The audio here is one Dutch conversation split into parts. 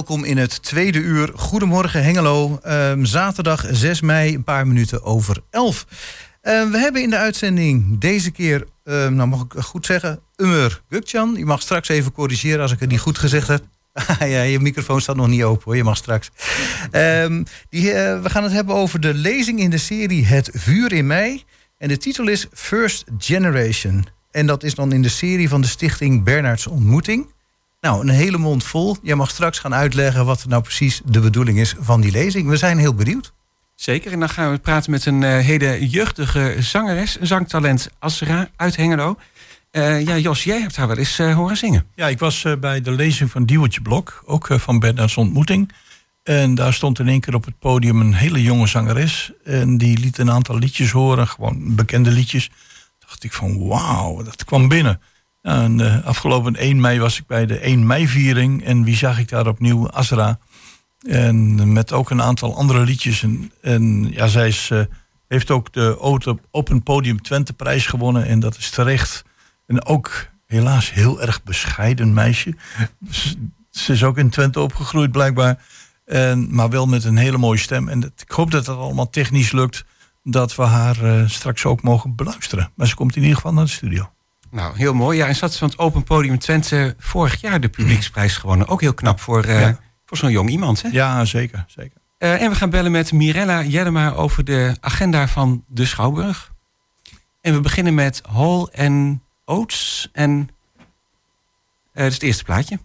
Welkom in het tweede uur. Goedemorgen Hengelo. Ehm, zaterdag 6 mei, een paar minuten over 11. Ehm, we hebben in de uitzending deze keer, ehm, nou mag ik goed zeggen, Umur Gukcan. Je mag straks even corrigeren als ik het niet goed gezegd heb. ja, je microfoon staat nog niet open hoor, je mag straks. die, eh, we gaan het hebben over de lezing in de serie Het Vuur in Mei. En de titel is First Generation. En dat is dan in de serie van de stichting Bernards Ontmoeting. Nou, een hele mond vol. Jij mag straks gaan uitleggen wat nou precies de bedoeling is van die lezing. We zijn heel benieuwd. Zeker, en dan gaan we praten met een uh, hele jeugdige zangeres, een zangtalent Asra uit Hengelo. Uh, ja, Jos, jij hebt haar wel eens uh, horen zingen. Ja, ik was bij de lezing van Diewertje Blok, ook van Bernards Ontmoeting. En daar stond in één keer op het podium een hele jonge zangeres. En die liet een aantal liedjes horen, gewoon bekende liedjes. dacht ik van wauw, dat kwam binnen. En, uh, afgelopen 1 mei was ik bij de 1 mei viering. En wie zag ik daar opnieuw? Asra. En met ook een aantal andere liedjes. En, en ja, zij is, uh, heeft ook de Open Podium Twente prijs gewonnen. En dat is terecht. En ook helaas heel erg bescheiden meisje. Ze is ook in Twente opgegroeid blijkbaar. En, maar wel met een hele mooie stem. En ik hoop dat dat allemaal technisch lukt. Dat we haar uh, straks ook mogen beluisteren. Maar ze komt in ieder geval naar de studio. Nou, heel mooi. Ja, en zat van het Open Podium Twente vorig jaar de publieksprijs gewonnen. Ook heel knap voor, uh, ja. voor zo'n jong iemand, hè? Ja, zeker. zeker. Uh, en we gaan bellen met Mirella Jellema over de agenda van de Schouwburg. En we beginnen met Hall en Oats. En uh, dat is het eerste plaatje.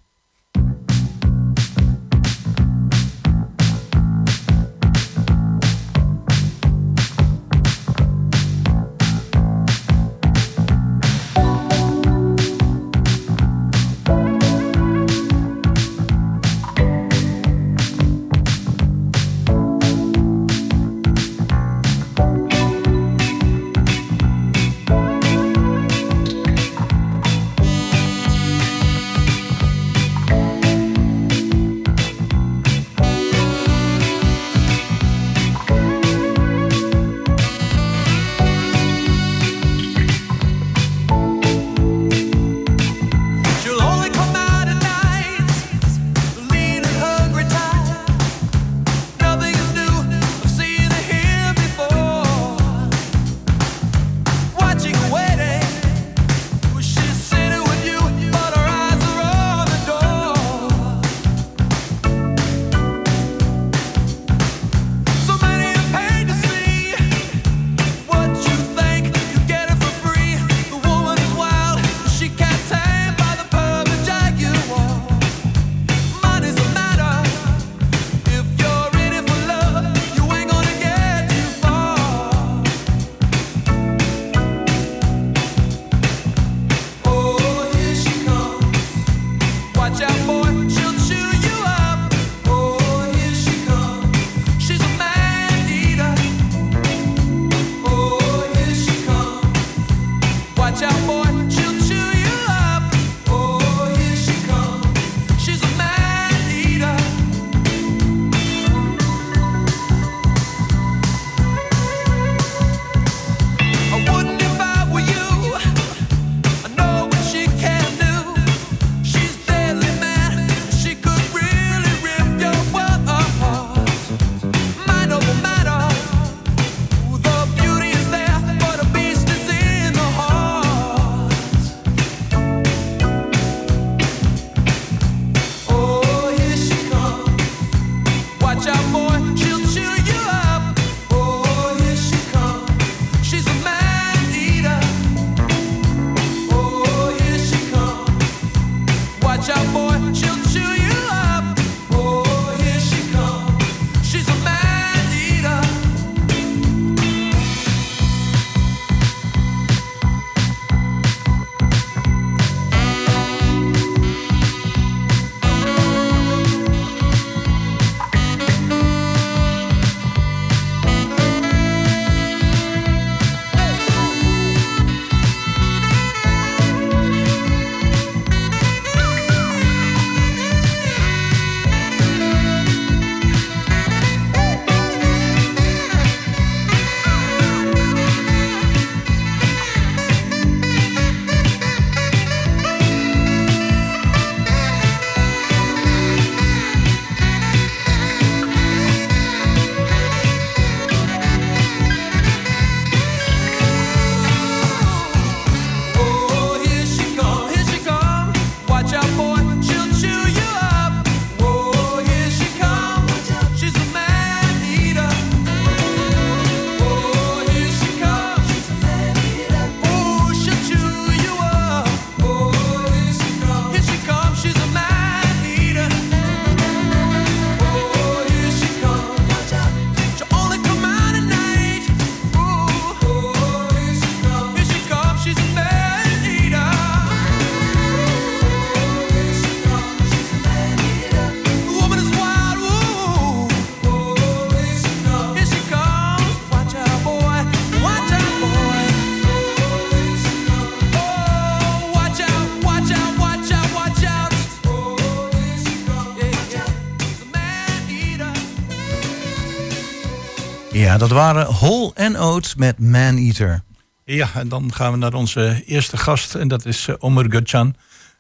Ja, dat waren Hol en Oates met Man Eater. Ja, en dan gaan we naar onze eerste gast en dat is uh, Omer Gutjan.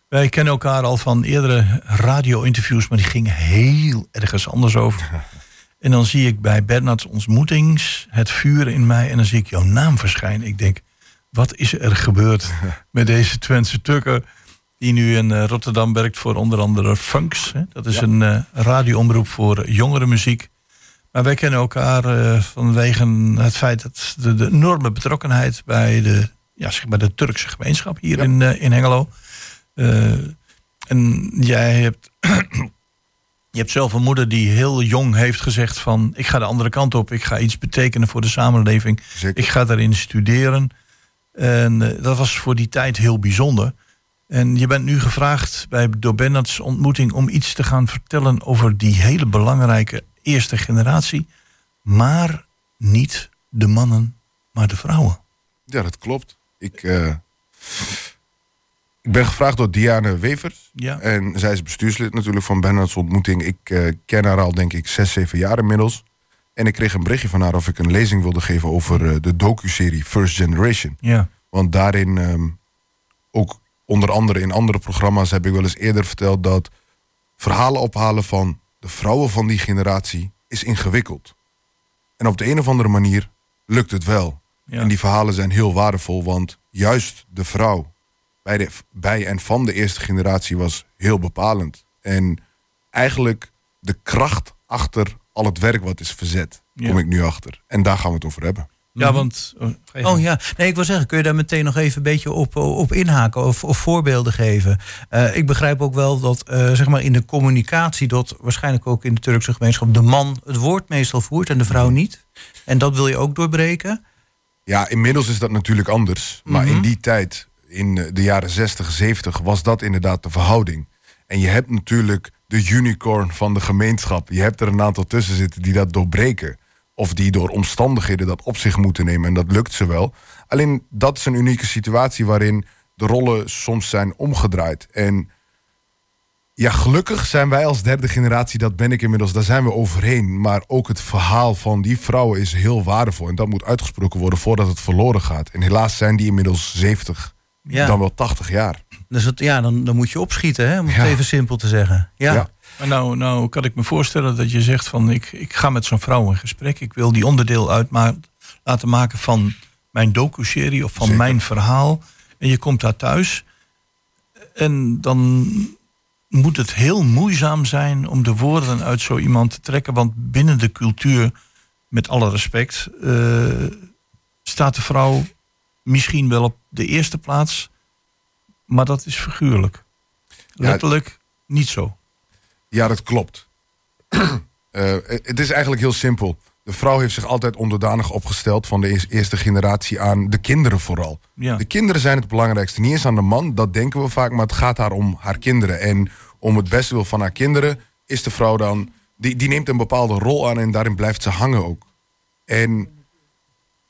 Wij kennen elkaar al van eerdere radio-interviews, maar die gingen heel ergens anders over. En dan zie ik bij Bernards ontmoetings het vuur in mij en dan zie ik jouw naam verschijnen. Ik denk, wat is er gebeurd met deze Twentse Tukker? Die nu in uh, Rotterdam werkt voor onder andere Funks. Dat is een uh, radioomroep voor jongere muziek. Maar wij kennen elkaar uh, vanwege het feit dat de, de, enorme betrokkenheid bij de, ja, zeg maar de Turkse gemeenschap hier ja. in, in Hengelo. en jij hebt, je hebt zelf een moeder die heel jong heeft gezegd van ik ga de andere kant op. Ik ga iets betekenen voor de samenleving. Zeker. Ik ga daarin studeren. En dat was voor die tijd heel bijzonder. En je bent nu gevraagd bij door Bernards ontmoeting om iets te gaan vertellen over die hele belangrijke eerste generatie. Maar niet de mannen, maar de vrouwen. Ja, dat klopt. Ik, uh, ik ben gevraagd door Diane Wevers. Ja. En zij is bestuurslid natuurlijk van Bernards ontmoeting. Ik uh, ken haar al denk ik zes, zeven jaar inmiddels. En ik kreeg een berichtje van haar of ik een lezing wilde geven over uh, de docu-serie First Generation. Ja. Want daarin um, ook onder andere in andere programma's heb ik wel eens eerder verteld dat verhalen ophalen van de vrouwen van die generatie is ingewikkeld. En op de een of andere manier lukt het wel. Ja. En die verhalen zijn heel waardevol, want juist de vrouw bij, de, bij en van de eerste generatie was heel bepalend. En eigenlijk de kracht achter al het werk wat is verzet, Ja. kom ik nu achter. En daar gaan we het over hebben. Ja, want... Oh, Oh ja, nee, ik wil zeggen, kun je daar meteen nog even een beetje op, op inhaken of, of voorbeelden geven? Uh, ik begrijp ook wel dat uh, zeg maar in de communicatie, dat waarschijnlijk ook in de Turkse gemeenschap, de man het woord meestal voert en de vrouw niet. En dat wil je ook doorbreken. Ja, inmiddels is dat natuurlijk anders. Maar Mhm. in die tijd, in de jaren 60, 70, was dat inderdaad de verhouding. En je hebt natuurlijk de unicorn van de gemeenschap. Je hebt er een aantal tussen zitten die dat doorbreken. Of die door omstandigheden dat op zich moeten nemen. En dat lukt ze wel. Alleen dat is een unieke situatie waarin de rollen soms zijn omgedraaid. En ja, gelukkig zijn wij als derde generatie, dat ben ik inmiddels, daar zijn we overheen. Maar ook het verhaal van die vrouwen is heel waardevol. En dat moet uitgesproken worden voordat het verloren gaat. En helaas zijn die inmiddels 70, Ja. dan wel 80 jaar. Dus het, ja, dan, dan moet je opschieten, hè, om het Ja. even simpel te zeggen. Ja. Ja. Maar nou, nou kan ik me voorstellen dat je zegt van ik, ik ga met zo'n vrouw in gesprek. Ik wil die onderdeel uit laten maken van mijn docu-serie of van Zeker. mijn verhaal. En je komt daar thuis. En dan moet het heel moeizaam zijn om de woorden uit zo iemand te trekken. Want binnen de cultuur, met alle respect, eh, staat de vrouw misschien wel op de eerste plaats. Maar dat is figuurlijk. Ja, Letterlijk niet zo. Ja, dat klopt. Eh, het is eigenlijk heel simpel. De vrouw heeft zich altijd onderdanig opgesteld van de eers- eerste generatie aan de kinderen vooral. Ja. De kinderen zijn het belangrijkste. Niet eens aan de man, dat denken we vaak, maar het gaat haar om haar kinderen. En om het beste wil van haar kinderen is de vrouw dan. Die, die neemt een bepaalde rol aan en daarin blijft ze hangen ook. En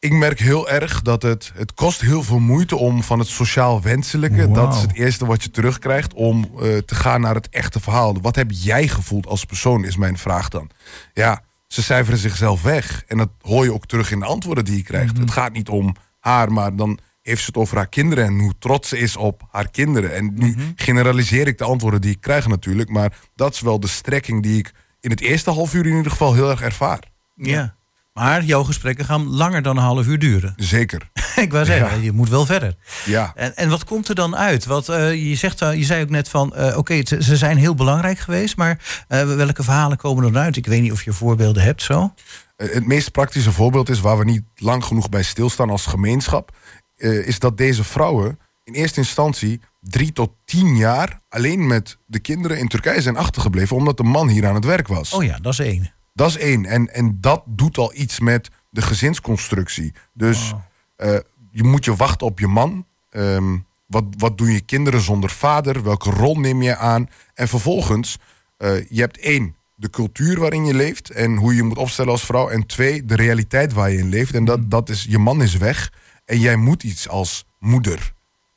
ik merk heel erg dat het, het kost heel veel moeite om van het sociaal wenselijke, dat is het eerste wat je terugkrijgt, om eh, te gaan naar het echte verhaal. Wat heb jij gevoeld als persoon, is mijn vraag dan. Ja, ze cijferen zichzelf weg. En dat hoor je ook terug in de antwoorden die je krijgt. Het gaat niet om haar, maar dan heeft ze het over haar kinderen en hoe trots ze is op haar kinderen. En nu generaliseer ik de antwoorden die ik krijg natuurlijk, maar dat is wel de strekking die ik in het eerste half uur in ieder geval heel erg ervaar. Ja. Maar jouw gesprekken gaan langer dan een half uur duren. Zeker. ik wou zeggen, Ja. je moet wel verder. Ja. En, en wat komt er dan uit? Wat, eh, je, zegt, eh, je zei ook net van, eh, oké, ze, ze zijn heel belangrijk geweest, maar welke verhalen komen er dan uit? Ik weet niet of je voorbeelden hebt zo. Het meest praktische voorbeeld is waar we niet lang genoeg bij stilstaan als gemeenschap. is dat deze vrouwen in eerste instantie drie tot tien jaar alleen met de kinderen in Turkije zijn achtergebleven. omdat de man hier aan het werk was. Oh ja, dat is één. Dat is één. En, en dat doet al iets met de gezinsconstructie. Dus eh, je moet je wachten op je man. Ehm, wat, wat doen je kinderen zonder vader? Welke rol neem je aan? En vervolgens, eh, je hebt één, de cultuur waarin je leeft en hoe je moet opstellen als vrouw. En twee, de realiteit waar je in leeft. En dat, dat is, je man is weg en jij moet iets als moeder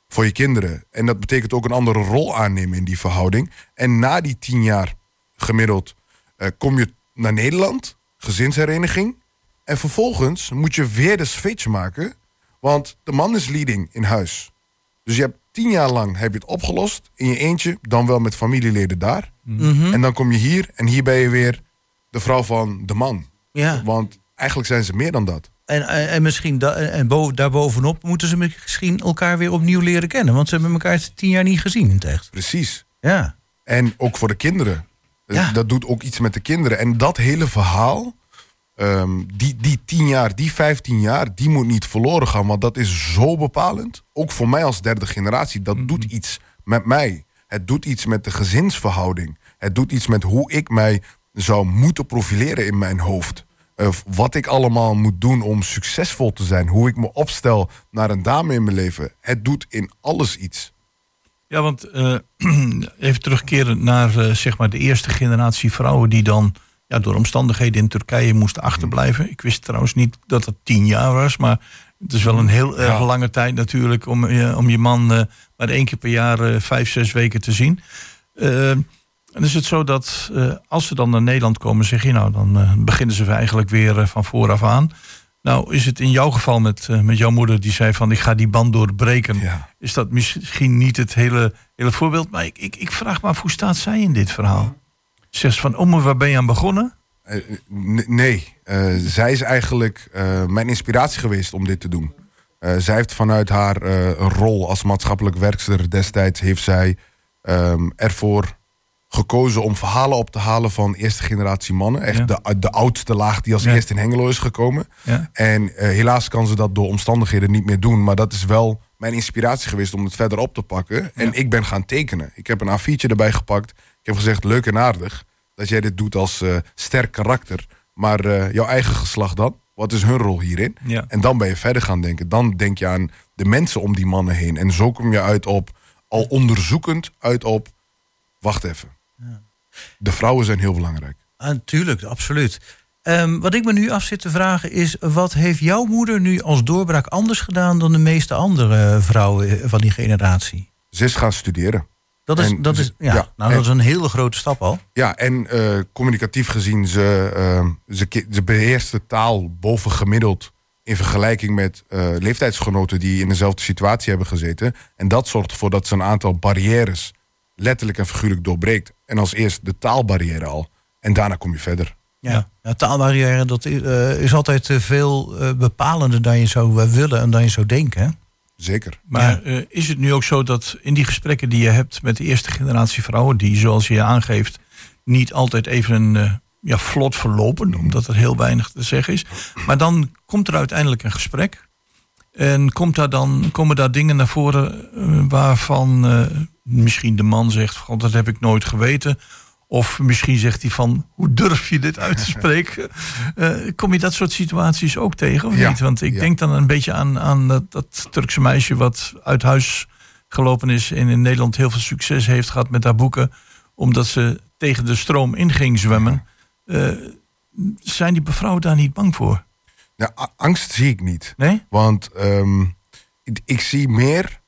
voor je kinderen. En dat betekent ook een andere rol aannemen in die verhouding. En na die tien jaar gemiddeld eh, kom je naar Nederland, gezinshereniging. En vervolgens moet je weer de switch maken. Want de man is leading in huis. Dus je hebt tien jaar lang heb je het opgelost. In je eentje, dan wel met familieleden daar. Mhm. En dan kom je hier en hier ben je weer de vrouw van de man. Ja. Want eigenlijk zijn ze meer dan dat. En, en, en misschien da, en bo, daarbovenop moeten ze misschien elkaar weer opnieuw leren kennen. Want ze hebben elkaar tien jaar niet gezien in het echt. Precies. Ja. En ook voor de kinderen. Ja. Dat doet ook iets met de kinderen. En dat hele verhaal, ehm, die, die 10 jaar, die 15 jaar, die moet niet verloren gaan. Want dat is zo bepalend. Ook voor mij als derde generatie. Dat doet iets met mij. Het doet iets met de gezinsverhouding. Het doet iets met hoe ik mij zou moeten profileren in mijn hoofd. Eh, wat ik allemaal moet doen om succesvol te zijn. Hoe ik me opstel naar een dame in mijn leven. Het doet in alles iets. Ja, want eh, even terugkeren naar eh, zeg maar de eerste generatie vrouwen die dan ja, door omstandigheden in Turkije moesten achterblijven. Ik wist trouwens niet dat het tien jaar was, maar het is wel een heel erg Ja. lange tijd natuurlijk om, je- om je man eh, maar één keer per jaar eh, vijf, zes weken te zien. Eh, en is het zo dat eh, als ze dan naar Nederland komen, zeg je nou, dan eh, beginnen ze eigenlijk weer eh, van vooraf aan. Nou, is het in jouw geval met, eh, met jouw moeder die zei van ik ga die band doorbreken Ja. is dat misschien niet het hele, hele voorbeeld. Maar ik, ik, ik vraag me af, hoe staat zij in dit verhaal? Zegt ze van, oma, waar ben je aan begonnen? Eh, nee, Eh, zij is eigenlijk mijn inspiratie geweest om dit te doen. Zij heeft vanuit haar rol als maatschappelijk werkster destijds... heeft zij ehm, ervoor gekozen om verhalen op te halen van eerste generatie mannen. Echt Ja. de, de oudste laag die als Ja. eerste in Hengelo is gekomen. Ja. En eh, helaas kan ze dat door omstandigheden niet meer doen. Maar dat is wel mijn inspiratie geweest om het verder op te pakken. En ik ben gaan tekenen. Ik heb een A4'tje erbij gepakt. Ik heb gezegd, leuk en aardig dat jij dit doet als eh, sterk karakter. Maar eh, jouw eigen geslacht dan? Wat is hun rol hierin? En dan ben je verder gaan denken. Dan denk je aan de mensen om die mannen heen. En zo kom je uit op, al onderzoekend, uit op... Wacht even. De vrouwen zijn heel belangrijk. Natuurlijk, absoluut. Ehm, wat ik me nu af zit te vragen is... wat heeft jouw moeder nu als doorbraak anders gedaan... dan de meeste andere vrouwen van die generatie? Ze is gaan studeren. Dat is, En dat is, ja, ja, nou, en- dat is een hele grote stap al. Ja, en eh, communicatief gezien, ze, eh, ze, ze beheerst de taal boven gemiddeld in vergelijking met eh, leeftijdsgenoten die in dezelfde situatie hebben gezeten. En dat zorgt ervoor dat ze een aantal barrières letterlijk en figuurlijk doorbreekt. En als eerst de taalbarrière al. En daarna kom je verder. Ja. Ja, taalbarrière dat is, eh, is altijd eh, veel eh, bepalender dan je zou willen en dan je zou denken. hè? Zeker. Maar eh, is het nu ook zo dat in die gesprekken die je hebt met de eerste generatie vrouwen, die zoals je aangeeft, niet altijd even eh, ja, vlot verlopen, omdat er heel weinig te zeggen is. Maar dan komt er uiteindelijk een gesprek. En komt daar dan, komen daar dingen naar voren waarvan eh, misschien de man zegt: God, dat heb ik nooit geweten. Of misschien zegt hij van, hoe durf je dit uit te spreken? Eh, kom je dat soort situaties ook tegen of Ja, niet? Want ik ja. denk dan een beetje aan, aan dat, dat Turkse meisje wat uit huis gelopen is... en in Nederland heel veel succes heeft gehad met haar boeken... omdat ze tegen de stroom in ging zwemmen. Eh, zijn die vrouwen daar niet bang voor? Nou, a- angst zie ik niet. Nee? Want ehm, ik zie meer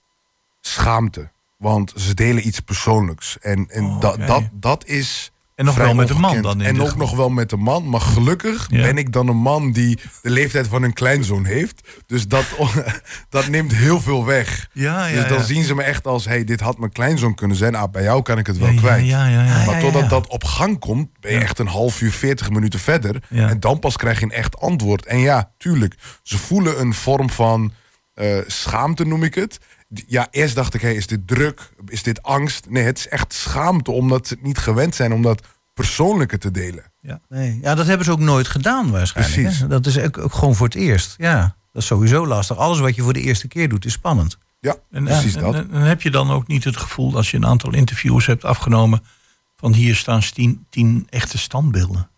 schaamte. Want ze delen iets persoonlijks. En, en Oh, dat, dat, dat is. En nog wel met een man dan in En ook geval. nog wel met een man. Maar gelukkig Ja. ben ik dan een man die de leeftijd van een kleinzoon heeft. Dus dat, dat neemt heel veel weg. Ja, ja, dus dan ja. zien ze me echt als: hey, dit had mijn kleinzoon kunnen zijn. Ah, bij jou kan ik het wel kwijt. Ja, ja, ja. Maar ja, totdat dat op gang komt, ben je echt een half uur, 40 minuten verder. En dan pas krijg je een echt antwoord. En ja, tuurlijk, ze voelen een vorm van eh, schaamte, noem ik het. Ja, eerst dacht ik, hey, is dit druk? Is dit angst? Nee, het is echt schaamte, omdat ze het niet gewend zijn om dat persoonlijke te delen. Nee. Ja, dat hebben ze ook nooit gedaan waarschijnlijk. Precies. Hè? Dat is ook, ook gewoon voor het eerst. Ja, dat is sowieso lastig. Alles wat je voor de eerste keer doet is spannend. Ja, En, precies en- dat. en- en heb je dan ook niet het gevoel, als je een aantal interviews hebt afgenomen, van hier staan tien, tien echte standbeelden?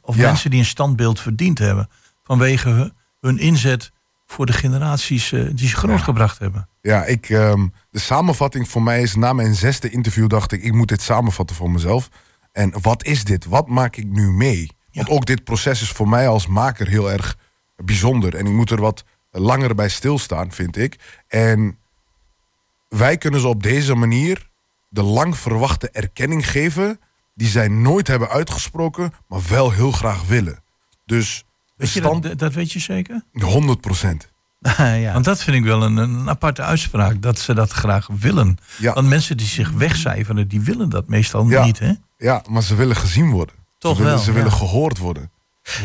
Of Ja. mensen die een standbeeld verdiend hebben vanwege hun, hun inzet voor de generaties eh, die ze grootgebracht hebben. Ja, ik, ehm, de samenvatting voor mij is na mijn zesde interview dacht ik, ik moet dit samenvatten voor mezelf. En wat is dit? Wat maak ik nu mee? Want ook dit proces is voor mij als maker heel erg bijzonder. En ik moet er wat langer bij stilstaan, vind ik. En wij kunnen ze op deze manier de lang verwachte erkenning geven... die zij nooit hebben uitgesproken, maar wel heel graag willen. Dus Weet stand- dat, dat weet je zeker? 100 procent. ja. Want dat vind ik wel een, een aparte uitspraak, dat ze dat graag willen. Ja. Want mensen die zich wegcijferen, die willen dat meestal Ja. niet, hè? Ja, maar ze willen gezien worden. Toch ze willen, wel, Ze ja. willen gehoord worden.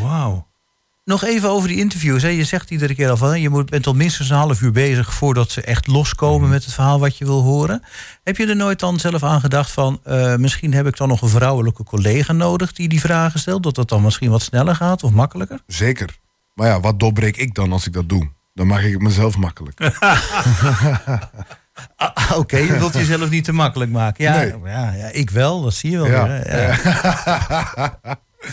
Wauw. Nog even over die interviews. Hè. Je zegt iedere keer al van, je bent al minstens een half uur bezig voordat ze echt loskomen Mhm. met het verhaal wat je wil horen. Heb je er nooit dan zelf aan gedacht van, eh, misschien heb ik dan nog een vrouwelijke collega nodig die die vragen stelt, dat dat dan misschien wat sneller gaat of makkelijker? Zeker. Maar ja, wat doorbreek ik dan als ik dat doe? Dan maak ik het mezelf makkelijk. Ah, Oké, je wilt jezelf niet te makkelijk maken. Ja, Nee. ja, ja, ik wel, dat zie je wel Ja. weer. Ja.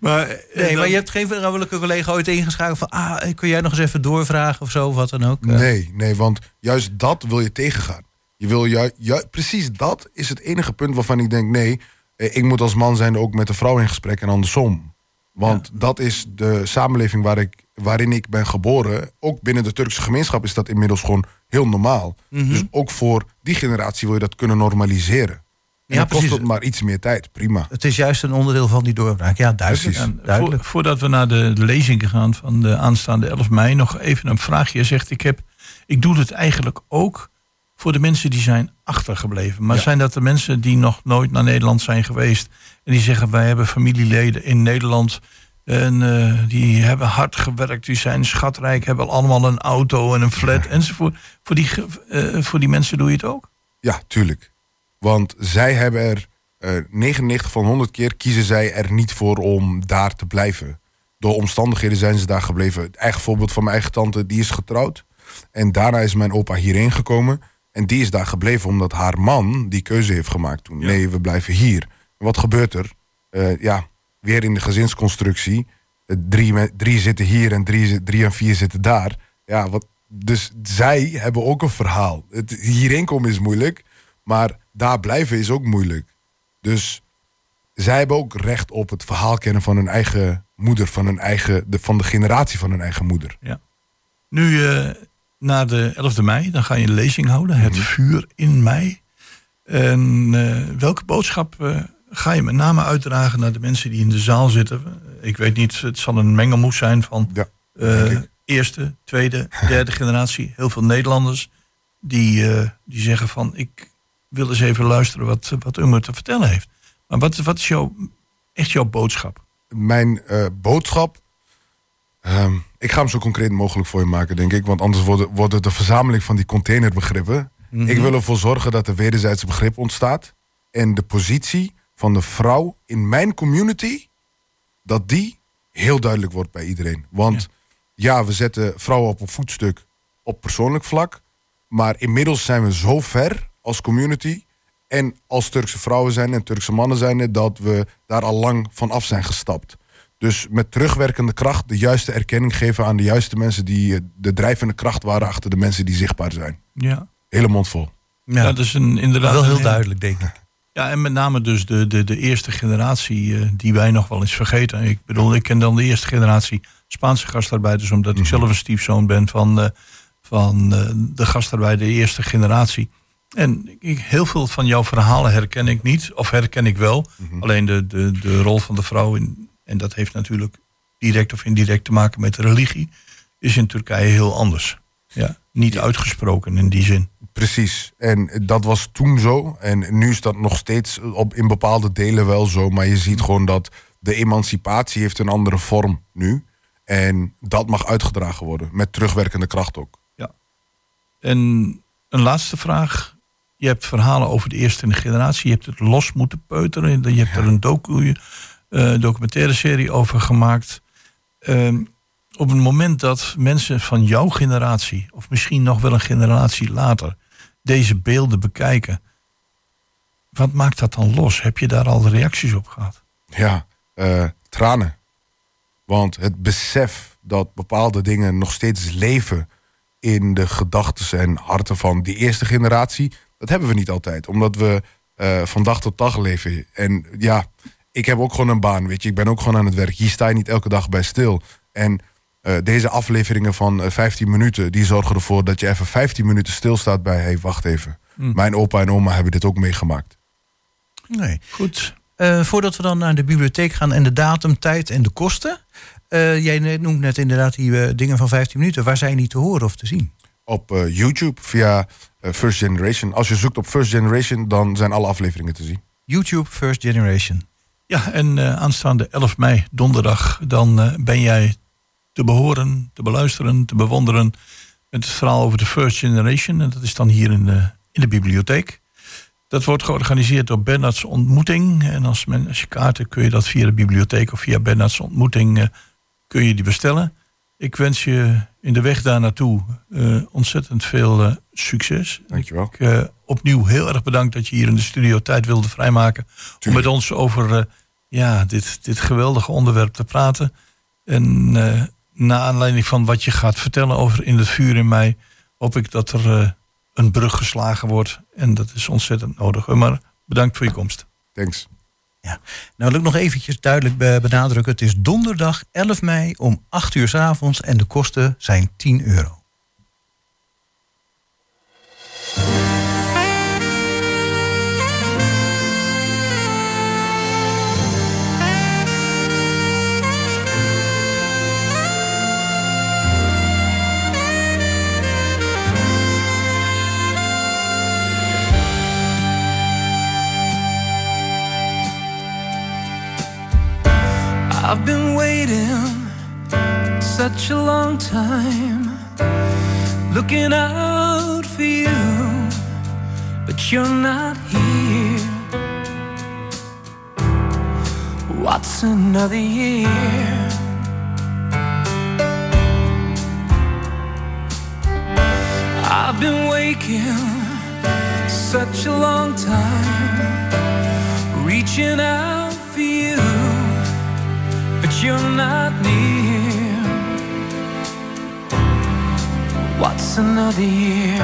Maar, Nee, maar je hebt geen vrouwelijke collega ooit ingeschakeld van, ah, kun jij nog eens even doorvragen of zo, of wat dan ook? Eh, Nee, nee, want juist dat wil je tegengaan. Je wil ju ju- precies dat is het enige punt waarvan ik denk: nee, eh, ik moet als man zijn ook met een vrouw in gesprek en andersom. Want dat is de samenleving waar ik, waarin ik ben geboren. Ook binnen de Turkse gemeenschap is dat inmiddels gewoon heel normaal. Mhm. Dus ook voor die generatie wil je dat kunnen normaliseren. En Ja, dan kost precies. het maar iets meer tijd. Prima. Het is juist een onderdeel van die doorbraak. Ja, duidelijk. Precies. En duidelijk. voor- voordat we naar de, de lezing gaan van de aanstaande 11 mei, nog even een vraagje. Je zegt, ik, heb, ik doe het eigenlijk ook voor de mensen die zijn achtergebleven. Maar Ja. zijn dat de mensen die nog nooit naar Nederland zijn geweest en die zeggen, wij hebben familieleden in Nederland en eh, die hebben hard gewerkt, die zijn schatrijk, hebben allemaal een auto en een flat enzovoort. Voor die, eh, voor die mensen doe je het ook? Ja, tuurlijk. Want zij hebben er eh 99 van 100 keer kiezen zij er niet voor om daar te blijven. Door omstandigheden zijn ze daar gebleven. Het eigen voorbeeld van mijn eigen tante, die is getrouwd. En daarna is mijn opa hierheen gekomen. En die is daar gebleven omdat haar man die keuze heeft gemaakt toen. Ja. Nee, we blijven hier. Wat gebeurt er? Eh, ja, weer in de gezinsconstructie. Eh, drie, drie zitten hier en drie, drie en vier zitten daar. Ja, wat, dus zij hebben ook een verhaal. Het, hierheen komen is moeilijk. Maar daar blijven is ook moeilijk. Dus zij hebben ook recht op het verhaal kennen van hun eigen moeder, van, hun eigen, de, van de generatie van hun eigen moeder. Nu, eh na de 11e mei, dan ga je een lezing houden. Het Mhm. vuur in mei. En eh, welke boodschap eh, ga je met name uitdragen naar de mensen die in de zaal zitten? Ik weet niet, het zal een mengelmoes zijn van Ja, eerste, tweede, derde generatie. Heel veel Nederlanders die, die zeggen van... ik wil eens even luisteren wat, wat u me te vertellen heeft. Maar wat, wat is jouw, echt jouw boodschap? Mijn eh, boodschap. ehm, ik ga hem zo concreet mogelijk voor je maken, denk ik. Want anders wordt, het- wordt het de verzameling van die containerbegrippen. Mhm. Ik wil ervoor zorgen dat er wederzijdse begrip ontstaat. En de positie van de vrouw in mijn community, dat die heel duidelijk wordt bij iedereen. Want ja, we zetten vrouwen op een voetstuk op persoonlijk vlak. Maar inmiddels zijn we zo ver als community. En als Turkse vrouwen zijn en Turkse mannen zijn, dat we daar al lang van af zijn gestapt. Dus met terugwerkende kracht de juiste erkenning geven aan de juiste mensen die eh, de drijvende kracht waren achter de mensen die zichtbaar zijn. Ja, Hele mond vol. Ja, dat is een, inderdaad... wel heel een- duidelijk, denk ik. Ja, en met name dus de, de, de eerste generatie eh, die wij nog wel eens vergeten. Ik bedoel, ik ken dan de eerste generatie Spaanse gastarbeiders, omdat ik zelf een stiefzoon ben van, eh, van eh, de gastarbeider, de eerste generatie. En ik, heel veel van jouw verhalen herken ik niet, of herken ik wel. Alleen de, de, de rol van de vrouw, in, en dat heeft natuurlijk direct of indirect te maken met religie, is in Turkije heel anders. Ja, niet uitgesproken in die zin. Precies. En dat was toen zo. En nu is dat nog steeds op, in bepaalde delen wel zo. Maar je ziet gewoon dat de emancipatie heeft een andere vorm nu. En dat mag uitgedragen worden. Met terugwerkende kracht ook. En een laatste vraag. Je hebt verhalen over de eerste generatie. Je hebt het los moeten peuteren. Je hebt er een docu, eh, documentaire serie over gemaakt. Ehm, op het moment dat mensen van jouw generatie, of misschien nog wel een generatie later, deze beelden bekijken. Wat maakt dat dan los? Heb je daar al reacties op gehad? Ja, eh, tranen. Want het besef dat bepaalde dingen nog steeds leven in de gedachten en harten van die eerste generatie, dat hebben we niet altijd. Omdat we eh, van dag tot dag leven. En ja, ik heb ook gewoon een baan, weet je. Ik ben ook gewoon aan het werk. Hier sta je niet elke dag bij stil. En eh, deze afleveringen van eh, 15 minuten, die zorgen ervoor dat je even 15 minuten stilstaat bij, hey, wacht even. Hm. Mijn opa en oma hebben dit ook meegemaakt. Nee. Goed. Eh, voordat we dan naar de bibliotheek gaan en de datum, tijd en de kosten. Eh, jij noemt net inderdaad die eh, dingen van 15 minuten. Waar zijn die te horen of te zien? Op eh, YouTube via eh, First Generation. Als je zoekt op First Generation, dan zijn alle afleveringen te zien. YouTube First Generation. Ja, en eh, aanstaande 11 mei, donderdag, dan eh, ben jij te behoren, te beluisteren, te bewonderen met het verhaal over de First Generation. En dat is dan hier in de, in de bibliotheek. Dat wordt georganiseerd door Bernards Ontmoeting. En als, men, als je kaarten kun je dat via de bibliotheek of via Bernards Ontmoeting eh, kun je die bestellen. Ik wens je in de weg daar naartoe eh, ontzettend veel eh, succes. Dankjewel. Ik, eh, opnieuw heel erg bedankt dat je hier in de studio tijd wilde vrijmaken. Om met ons over ja, dit, dit geweldige onderwerp te praten. En naar aanleiding van wat je gaat vertellen over In het Vuur in mei, hoop ik dat er een brug geslagen wordt. En dat is ontzettend nodig. Maar bedankt voor je komst. Thanks. Nou wil ik nog eventjes duidelijk be- benadrukken. Het is donderdag 11 mei om 8 uur s avonds en de kosten zijn 10 euro. I've been waiting such a long time, looking out for you, but you're not here. What's another year? I've been waking such a long time, reaching out for you you're not near. What's another year?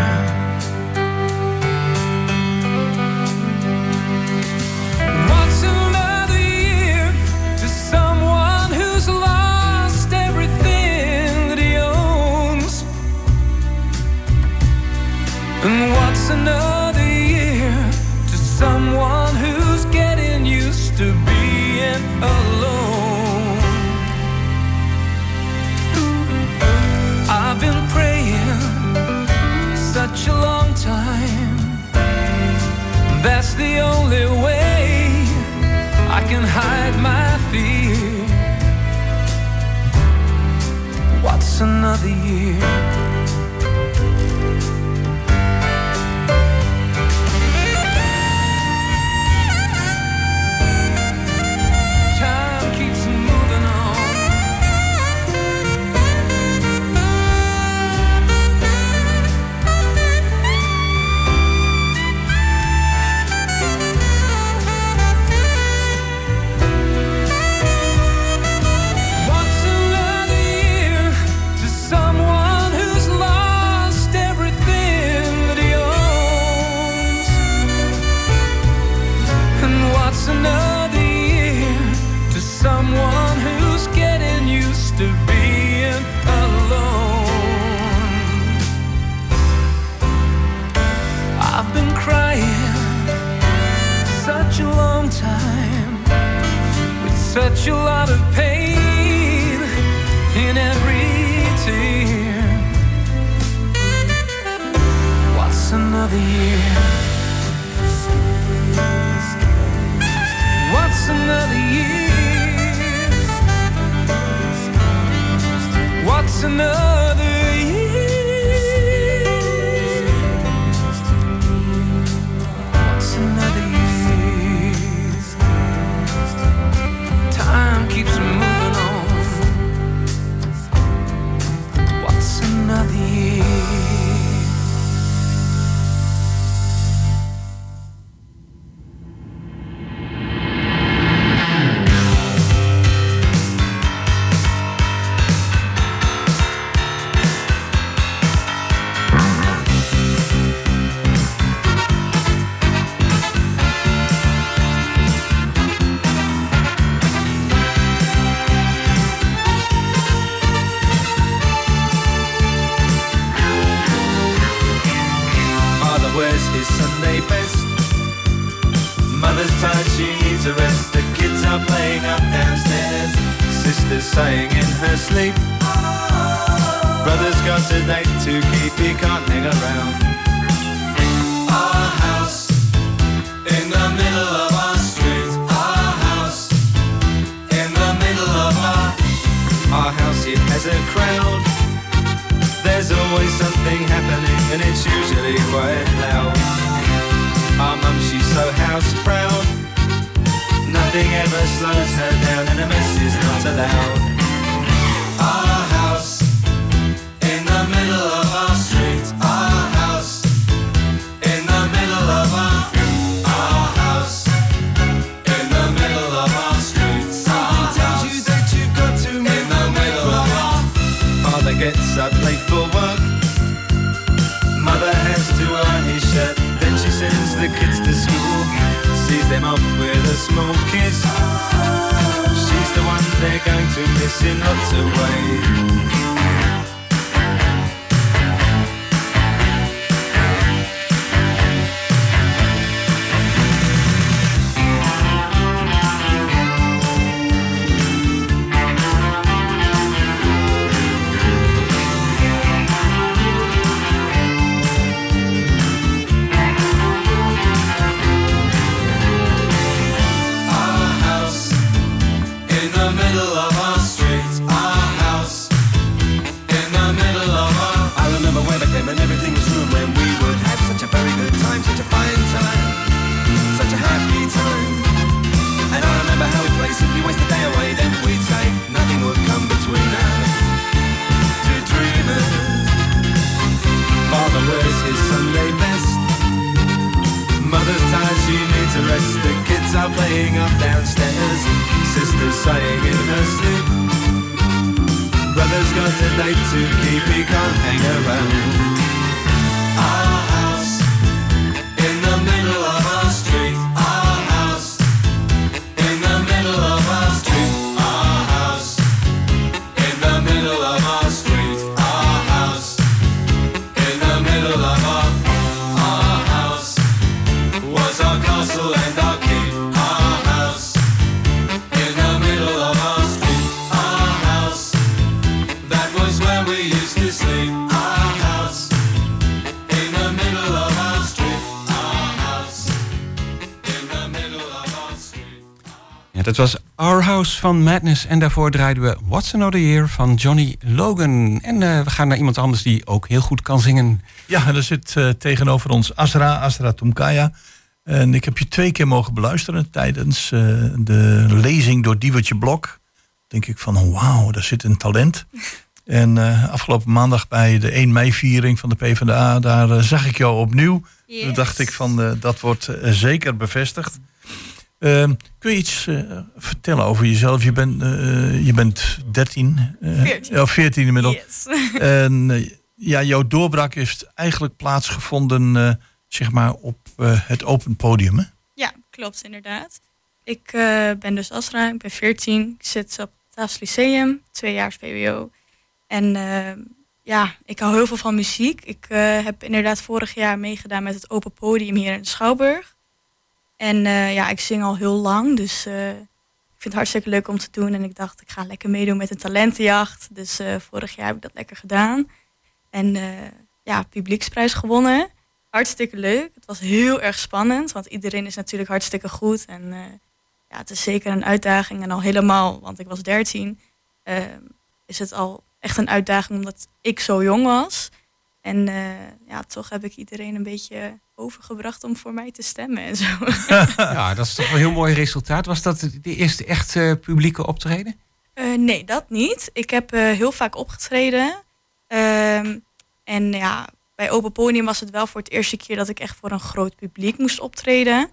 A lot of pain in every tear. What's another year? What's another year? What's another Dat was Our House van Madness. En daarvoor draaiden we What's Another Year van Johnny Logan. En eh, we gaan naar iemand anders die ook heel goed kan zingen. Ja, en er zit eh, tegenover ons Asra, Asra Tumkaya. En ik heb je twee keer mogen beluisteren tijdens eh, de lezing door Diewertje Blok. Denk ik van, wauw, daar zit een talent. En eh, afgelopen maandag bij de 1 mei-viering van de PvdA, daar zag ik jou opnieuw. Toen dacht ik van, eh, dat wordt zeker bevestigd. Ehm, kun je iets eh, vertellen over jezelf? Je bent, eh, je bent 13, eh, 14. ja, 14 inmiddels. Yes. En ja, jouw doorbraak heeft eigenlijk plaatsgevonden zeg maar op het open podium. Hè? Ja, klopt inderdaad. Ik ben dus Asra, ik ben 14. Ik zit op het Taas Lyceum, tweejaars VWO. En eh, ja, ik hou heel veel van muziek. Ik heb inderdaad vorig jaar meegedaan met het open podium hier in de Schouwburg. En eh, ja, ik zing al heel lang, dus eh, ik vind het hartstikke leuk om te doen. En ik dacht, ik ga lekker meedoen met een talentenjacht. Dus eh, vorig jaar heb ik dat lekker gedaan. En ja, publieksprijs gewonnen. Hartstikke leuk. Het was heel erg spannend, want iedereen is natuurlijk hartstikke goed. En ja, het is zeker een uitdaging. En al helemaal, want ik was 13, eh, is het al echt een uitdaging omdat ik zo jong was. En ja, toch heb ik iedereen een beetje overgebracht om voor mij te stemmen en zo. Ja, dat is toch een heel mooi resultaat. Was dat de eerste echt publieke optreden? Eh, nee, dat niet. Ik heb eh, heel vaak opgetreden. Ehm, en ja, bij Open Podium was het wel voor het eerste keer dat ik echt voor een groot publiek moest optreden.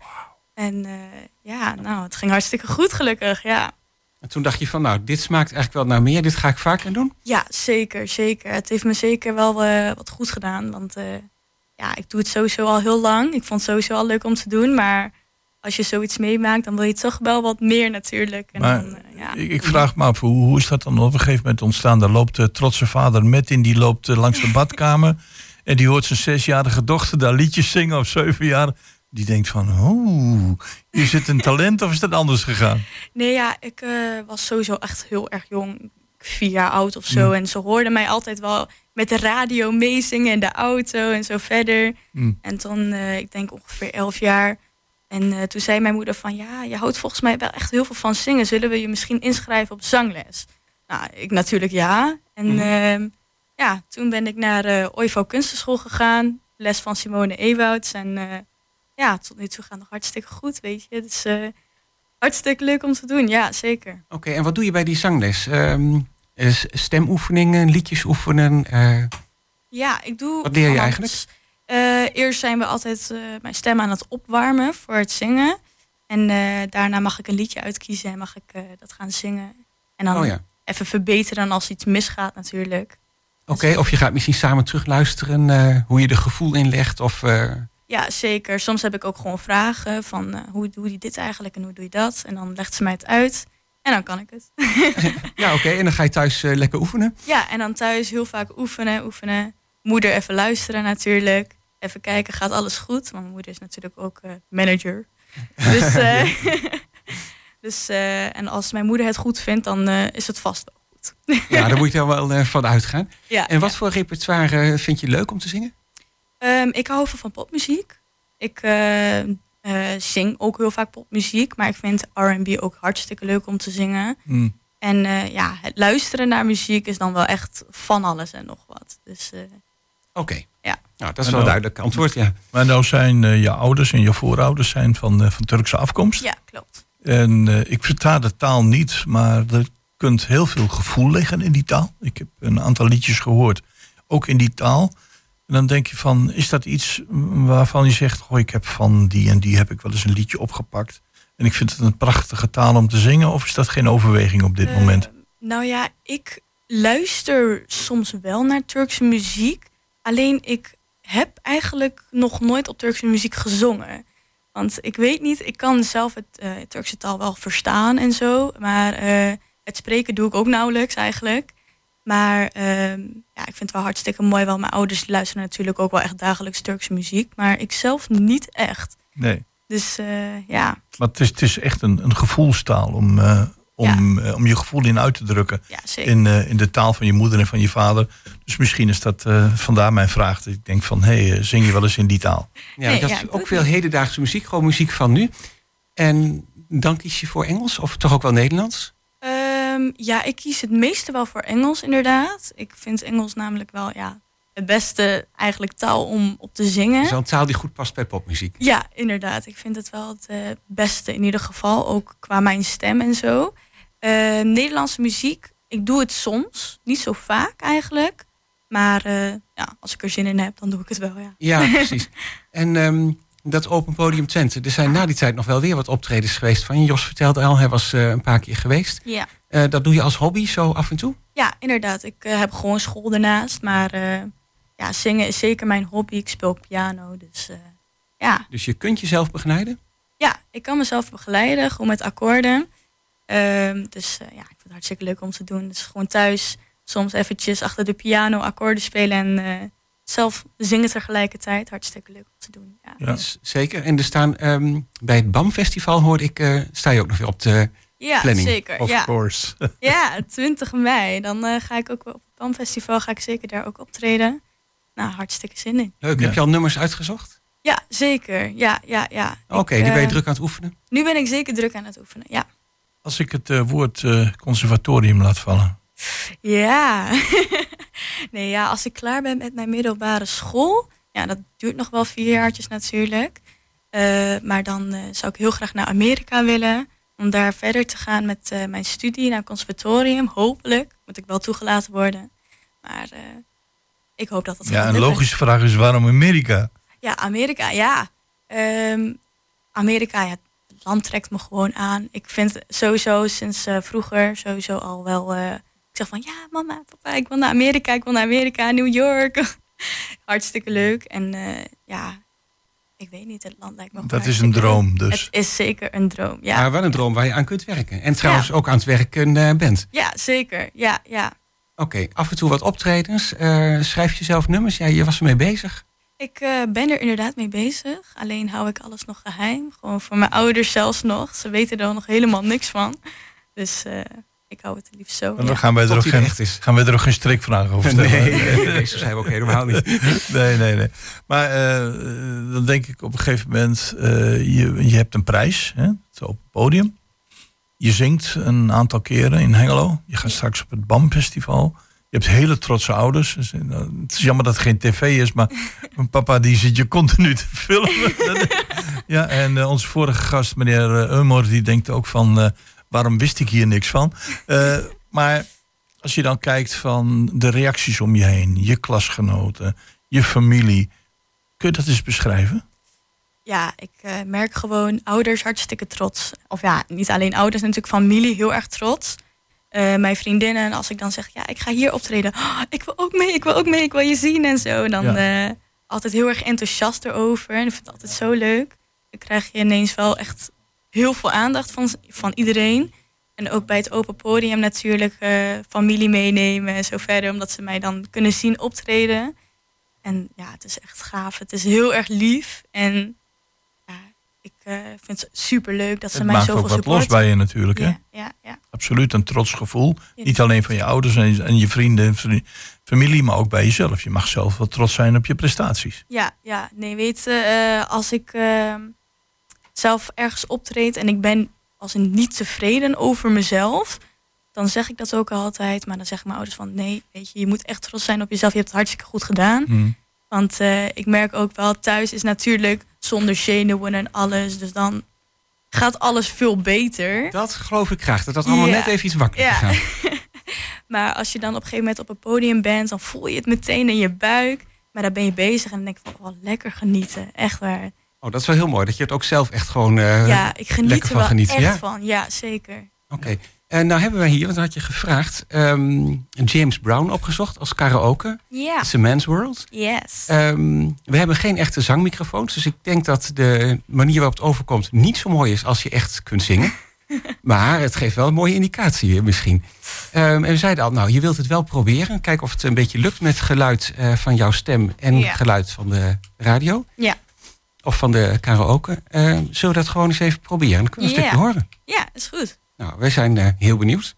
En eh, ja, nou, het ging hartstikke goed gelukkig, ja. En toen dacht je van, nou, dit smaakt eigenlijk wel naar meer. Dit ga ik vaker doen. Ja, zeker, zeker. Het heeft me zeker wel wat goed gedaan. Want ja, ik doe het sowieso al heel lang. Ik vond het sowieso al leuk om te doen. Maar als je zoiets meemaakt, dan wil je toch wel wat meer natuurlijk. En Maar dan, eh, ja. ik, vraag me af, hoe, hoe is dat dan op een gegeven moment ontstaan? Daar loopt de trotse vader met in, die loopt eh, langs de badkamer. En die hoort zijn zesjarige dochter daar liedjes zingen of zeven jaar. die denkt van, oh, is het een talent of is dat anders gegaan? Nee, ja, ik eh, was sowieso echt heel erg jong. Vier jaar oud of zo. En ze hoorden mij altijd wel met de radio meezingen in de auto en zo verder. Mm. En toen, eh, ik denk ongeveer elf jaar. En eh, toen zei mijn moeder van, ja, je houdt volgens mij wel echt heel veel van zingen. Zullen we je misschien inschrijven op zangles? Nou, ik natuurlijk ja. En Mhm. ehm, ja, toen ben ik naar Oivo Kunstenschool gegaan. Les van Simone Ewouds. En ja, tot nu toe gaat het nog hartstikke goed, weet je. Dus hartstikke leuk om te doen, ja, zeker. Oké, en wat doe je bij die zangles? Is stemoefeningen, liedjes oefenen? eh, Ja, ik doe. Wat leer je eigenlijk? Eh, eerst zijn we altijd eh, mijn stem aan het opwarmen voor het zingen. En eh, daarna mag ik een liedje uitkiezen en mag ik eh, dat gaan zingen. En dan oh ja. even verbeteren als iets misgaat natuurlijk. Oké, of je gaat misschien samen terugluisteren eh, hoe je er gevoel in legt. Of, eh, Ja, zeker. Soms heb ik ook gewoon vragen van eh, hoe doe je dit eigenlijk en hoe doe je dat? En dan legt ze mij het uit en dan kan ik het. ja, oké, en dan ga je thuis eh, lekker oefenen. Ja, en dan thuis heel vaak oefenen, oefenen. Moeder even luisteren natuurlijk. Even kijken, gaat alles goed? Want mijn moeder is natuurlijk ook eh, manager. Dus, eh, dus en als mijn moeder het goed vindt, dan is het vast wel goed. Ja, daar moet je er wel van uitgaan. Ja, En wat ja. voor repertoire vind je leuk om te zingen? Ehm, ik hou veel van popmuziek. Ik eh, zing ook heel vaak popmuziek, maar ik vind R&B ook hartstikke leuk om te zingen. Mm. En eh, ja, het luisteren naar muziek is dan wel echt van alles en nog wat. Dus eh, Oké. Ja. Nou, dat is wel duidelijk antwoord, ja. Maar nou zijn eh, je ouders en je voorouders zijn van, eh, van Turkse afkomst. ja, klopt. En eh, ik versta de taal niet, maar er kunt heel veel gevoel liggen in die taal. Ik heb een aantal liedjes gehoord, ook in die taal. En dan denk je van, is dat iets waarvan je zegt... Goh, ik heb van die en die heb ik wel eens een liedje opgepakt. En ik vind het een prachtige taal om te zingen. Of is dat geen overweging op dit Eh, moment? Nou ja, ik luister soms wel naar Turkse muziek. Alleen ik heb eigenlijk nog nooit op Turkse muziek gezongen. Want ik weet niet, ik kan zelf het eh, Turkse taal wel verstaan en zo. Maar eh, het spreken doe ik ook nauwelijks eigenlijk. Maar ehm, ja, ik vind het wel hartstikke mooi. Want mijn ouders luisteren natuurlijk ook wel echt dagelijks Turkse muziek. Maar ik zelf niet echt. Nee, Dus eh, ja, maar het is, het is echt een, een gevoelstaal om, eh, om, eh, om je gevoel in uit te drukken. ja zeker. in, eh, in de taal van je moeder en van je vader. Dus misschien is dat eh, vandaar mijn vraag. Dat ik denk van, hé, hey, zing je wel eens in die taal? Ja, Nee, dat ja, is ook veel hedendaagse muziek, gewoon muziek van nu. En dan kies je voor Engels of toch ook wel Nederlands? Ehm, ja, ik kies het meeste wel voor Engels, inderdaad. Ik vind Engels namelijk wel ja, het beste eigenlijk taal om op te zingen. een taal die goed past bij popmuziek. Ja, inderdaad. Ik vind het wel het eh, beste in ieder geval, ook qua mijn stem en zo. Eh, Nederlandse muziek, ik doe het soms, niet zo vaak eigenlijk. Maar eh, ja, als ik er zin in heb, dan doe ik het wel, ja. Ja, precies. En ehm, dat Open Podium Twente, er zijn na die tijd nog wel weer wat optredens geweest van je. Jos vertelde al, hij was een paar keer geweest. Ja, dat doe je als hobby zo af en toe? ja inderdaad. Ik eh, heb gewoon school ernaast. Maar eh, ja, zingen is zeker mijn hobby. Ik speel piano, dus eh, ja. Dus je kunt jezelf begeleiden? Ja, ik kan mezelf begeleiden, gewoon met akkoorden. Ehm, dus eh, ja, ik vind het hartstikke leuk om te doen. Dus gewoon thuis soms eventjes achter de piano akkoorden spelen en eh, zelf zingen tegelijkertijd. Hartstikke leuk om te doen. Ja, zeker. En er staan ehm, bij het BAM-festival, hoorde ik, eh, sta je ook nog weer op de... ja Planning, zeker. Of Ja. course. ja, 20 mei. Dan eh, ga ik ook op het BAM-festival, ga ik zeker daar ook optreden. Nou, hartstikke zin in. Leuk, Ja. heb je al nummers uitgezocht? Ja, zeker. Ja, ja, ja. Oké, Ik, die ben je eh, druk aan het oefenen. Nu ben ik zeker druk aan het oefenen, ja. Als ik het eh, woord eh, conservatorium laat vallen. Ja. nee, ja, als ik klaar ben met mijn middelbare school, ja, dat duurt nog wel vier jaartjes natuurlijk. Eh, maar dan eh, zou ik heel graag naar Amerika willen. Om daar verder te gaan met eh, mijn studie naar conservatorium. Hopelijk moet ik wel toegelaten worden. Maar eh, ik hoop dat dat Ja, gaat een logische vraag is waarom Amerika? Ja, Amerika, ja. Ehm, Amerika, ja, het land trekt me gewoon aan. Ik vind sowieso sinds eh, vroeger sowieso al wel... ik zeg van, ja, mama, papa, ik wil naar Amerika, ik wil naar Amerika, New York. Hartstikke leuk. En ja, ik weet niet, het land lijkt me Dat is een droom dus. Het is zeker een droom, ja. Maar wel een droom waar je aan kunt werken. En trouwens ook aan het werken eh, bent. Ja, zeker, ja, ja. Oké, af en toe wat optredens. Eh, schrijf je zelf nummers? Ja, je was ermee bezig. Ik eh, ben er inderdaad mee bezig. Alleen hou ik alles nog geheim. Gewoon voor mijn ouders zelfs nog. Ze weten er nog helemaal niks van. Dus eh, ik hou het liefst zo. En dan ja. gaan wij, er ook geen, echt is. gaan wij er ook geen strikvragen over stellen. Nee, nee, zo zijn we ook helemaal niet. nee, nee, nee. Maar eh, dan denk ik op een gegeven moment, eh, je, je hebt een prijs, hè, zo op het podium. Je zingt een aantal keren in Hengelo. Je gaat straks op het BAM Festival. Je hebt hele trotse ouders. Dus, eh, nou, het is jammer dat het geen tv is, maar mijn papa die zit je continu te filmen. ja, en onze vorige gast, meneer Eumor, die denkt ook van, eh, waarom wist ik hier niks van? Eh, maar als je dan kijkt van de reacties om je heen, je klasgenoten, je familie. Kun je dat eens beschrijven? Ja, ik eh, merk gewoon ouders hartstikke trots. Of ja, niet alleen ouders, natuurlijk familie heel erg trots. Eh, mijn vriendinnen, als ik dan zeg, ja, ik ga hier optreden. Oh, ik wil ook mee, ik wil ook mee, ik wil je zien en zo. Dan altijd heel erg enthousiast erover. En ik vind het altijd zo leuk. Dan krijg je ineens wel echt heel veel aandacht van, van iedereen. En ook bij het open podium natuurlijk eh, familie meenemen en zo verder. Omdat ze mij dan kunnen zien optreden. En ja, het is echt gaaf. Het is heel erg lief. En ja, ik eh, vind het super leuk dat ze Het mij maakt zoveel ook wat los supporten. bij je natuurlijk. Hè? Ja, ja. Absoluut een trots gevoel. Ja. Niet alleen van je ouders en je, en je vrienden en familie, maar ook bij jezelf. Je mag zelf wel trots zijn op je prestaties. Ja, ja, nee, weet eh, als ik eh, zelf ergens optreed en ik ben als in niet tevreden over mezelf, dan zeg ik dat ook altijd. Maar dan zeggen mijn ouders van nee, weet je, je moet echt trots zijn op jezelf. Je hebt het hartstikke goed gedaan. Hm. Want eh, ik merk ook wel, thuis is natuurlijk zonder zenuwen en alles. Dus dan gaat alles veel beter. Dat geloof ik graag. Dat dat allemaal net even iets makkelijker Ja. gaat. Maar als je dan op een gegeven moment op een podium bent, dan voel je het meteen in je buik. Maar dan ben je bezig en dan denk ik van, oh, lekker genieten. Echt waar. Oh, dat is wel heel mooi. Dat je het ook zelf echt gewoon... eh, ja, ik geniet lekker er van wel genieten, echt ja? van. Ja, zeker. Oké. En nou hebben wij hier, want had je gevraagd, ehm, James Brown opgezocht als karaoke. Ja, It's a Man's World. yes. Ehm, we hebben geen echte zangmicrofoons, dus ik denk dat de manier waarop het overkomt niet zo mooi is als je echt kunt zingen. maar het geeft wel een mooie indicatie eh, misschien. Ehm, en we zeiden al, nou, je wilt het wel proberen. Kijken of het een beetje lukt met geluid eh, van jouw stem en geluid van de radio. Ja. Of van de karaoke. Ehm, zullen we dat gewoon eens even proberen? Dan kunnen we een Ja. stukje horen. Ja, is goed. Nou, wij zijn eh, heel benieuwd.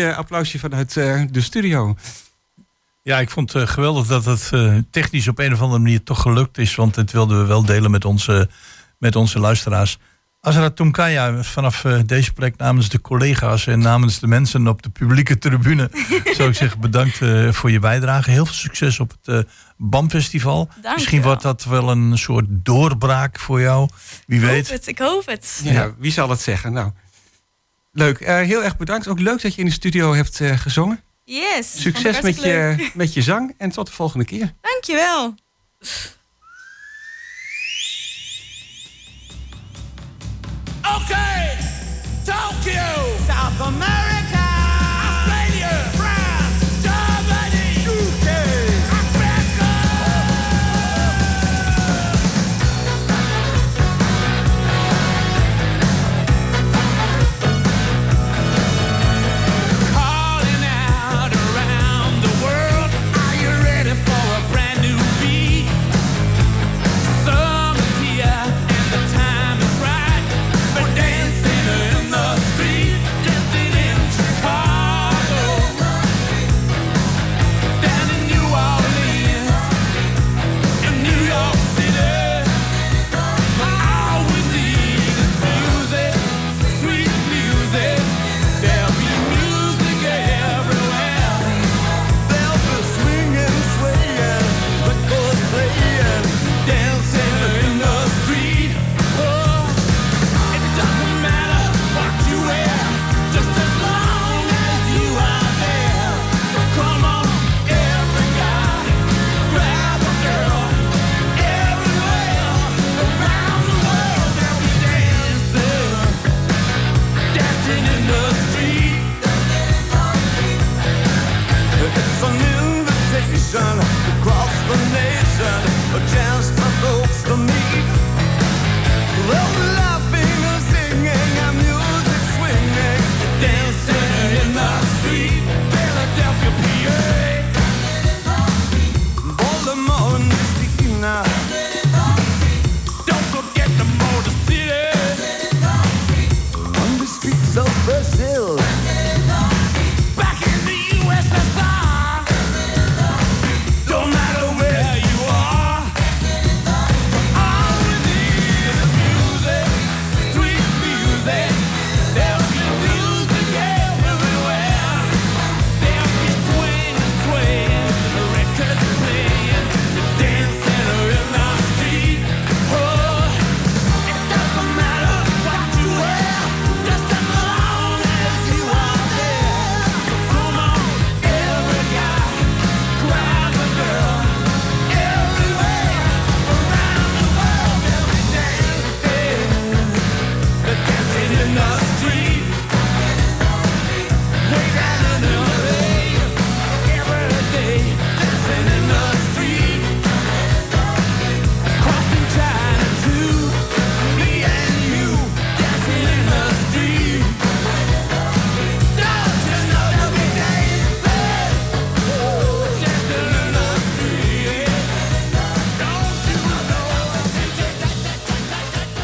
Applausje, applausje vanuit eh, de studio. Ja, ik vond het eh, geweldig dat het eh, technisch op een of andere manier toch gelukt is. Want dit wilden we wel delen met onze, met onze luisteraars. Azra Tunkaya, vanaf eh, deze plek namens de collega's en namens de mensen op de publieke tribune, zou ik zeggen bedankt eh, voor je bijdrage. Heel veel succes op het eh BAM Festival. Dank Misschien wordt dat wel een soort doorbraak voor jou. Wie Ik hoop weet. het, ik hoop het. Ja, wie zal het zeggen? Nou, leuk. Eh, heel erg bedankt. Ook leuk dat je in de studio hebt eh, gezongen. Yes. Succes met leuk. je, met je zang en tot de volgende keer. Dankjewel. Okay, Tokyo, South America,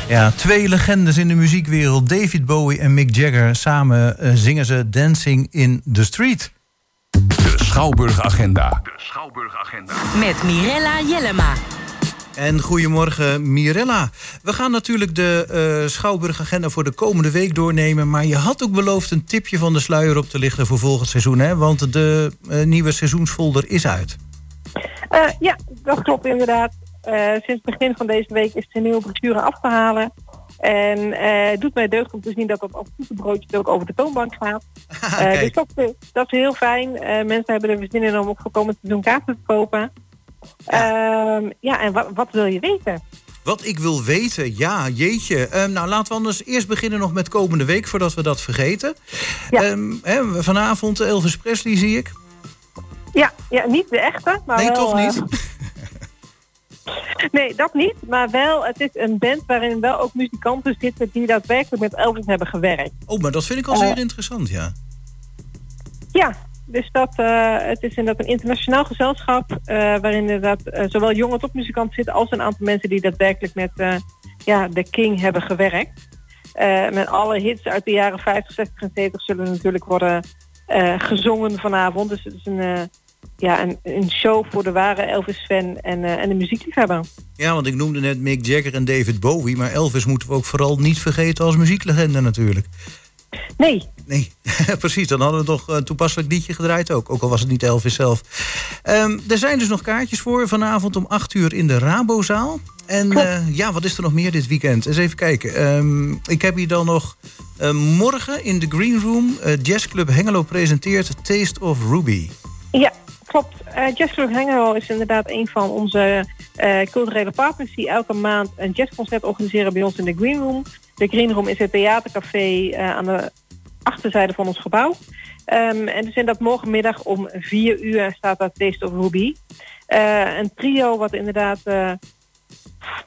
Ja, twee legendes in de muziekwereld. David Bowie en Mick Jagger. Samen eh, zingen ze Dancing in the Street. De Schouwburg Agenda. Met Mirella Jellema. En goedemorgen Mirella. We gaan natuurlijk de eh Schouwburg-agenda voor de komende week doornemen. Maar je had ook beloofd een tipje van de sluier op te lichten voor volgend seizoen. Hè? Want de eh, nieuwe seizoensfolder is uit. Eh, ja, dat klopt inderdaad. Eh, sinds het begin van deze week is de nieuwe brochure af te halen. En eh, het doet mij deugd om te zien dat dat op broodjes ook over de toonbank gaat. Eh, dus dat, dat is heel fijn. Mensen hebben er weer zin in om ook voor komend seizoen kaarten te kopen. Ja, ja en wat, wat wil je weten? wat ik wil weten, ja, jeetje. Ehm, nou, laten we anders eerst beginnen nog met komende week, voordat we dat vergeten. Ja. Ehm, hè, vanavond Elvis Presley zie ik. Ja, ja niet de echte. Maar nee, wel, toch niet? nee, dat niet. Maar wel, het is een band waarin wel ook muzikanten zitten die daadwerkelijk met Elvis hebben gewerkt. Oh, maar dat vind ik al Eh, zeer interessant, ja. Ja, dus dat, eh, het is inderdaad een internationaal gezelschap... eh, waarin inderdaad eh, zowel jonge topmuzikanten zitten... als een aantal mensen die daadwerkelijk met eh, ja, de King hebben gewerkt. Eh, met alle hits uit de jaren 50, 60 en 70 zullen natuurlijk worden eh, gezongen vanavond. Dus het is een, eh, ja, een, een show voor de ware Elvis-fan en, eh, en de muziekliefhebber. Ja, want ik noemde net Mick Jagger en David Bowie... maar Elvis moeten we ook vooral niet vergeten als muzieklegende natuurlijk. Nee, Nee, precies. Dan hadden we toch een toepasselijk liedje gedraaid ook. Ook al was het niet Elvis zelf. Ehm, er zijn dus nog kaartjes voor vanavond om 8 uur in de Rabozaal. En eh, ja, wat is er nog meer dit weekend? Eens even kijken. Ehm, ik heb hier dan nog eh, morgen in de Green Room... eh, Jazzclub Hengelo presenteert Taste of Ruby. Ja, klopt. Eh Jazz Club Hengelo is inderdaad een van onze eh, culturele partners die elke maand een jazzconcert organiseren bij ons in de Green Room. De Green Room is het theatercafé eh, aan de achterzijde van ons gebouw. Ehm, en dus in dat morgenmiddag om vier uur staat daar Taste of Ruby. Eh, een trio wat inderdaad eh,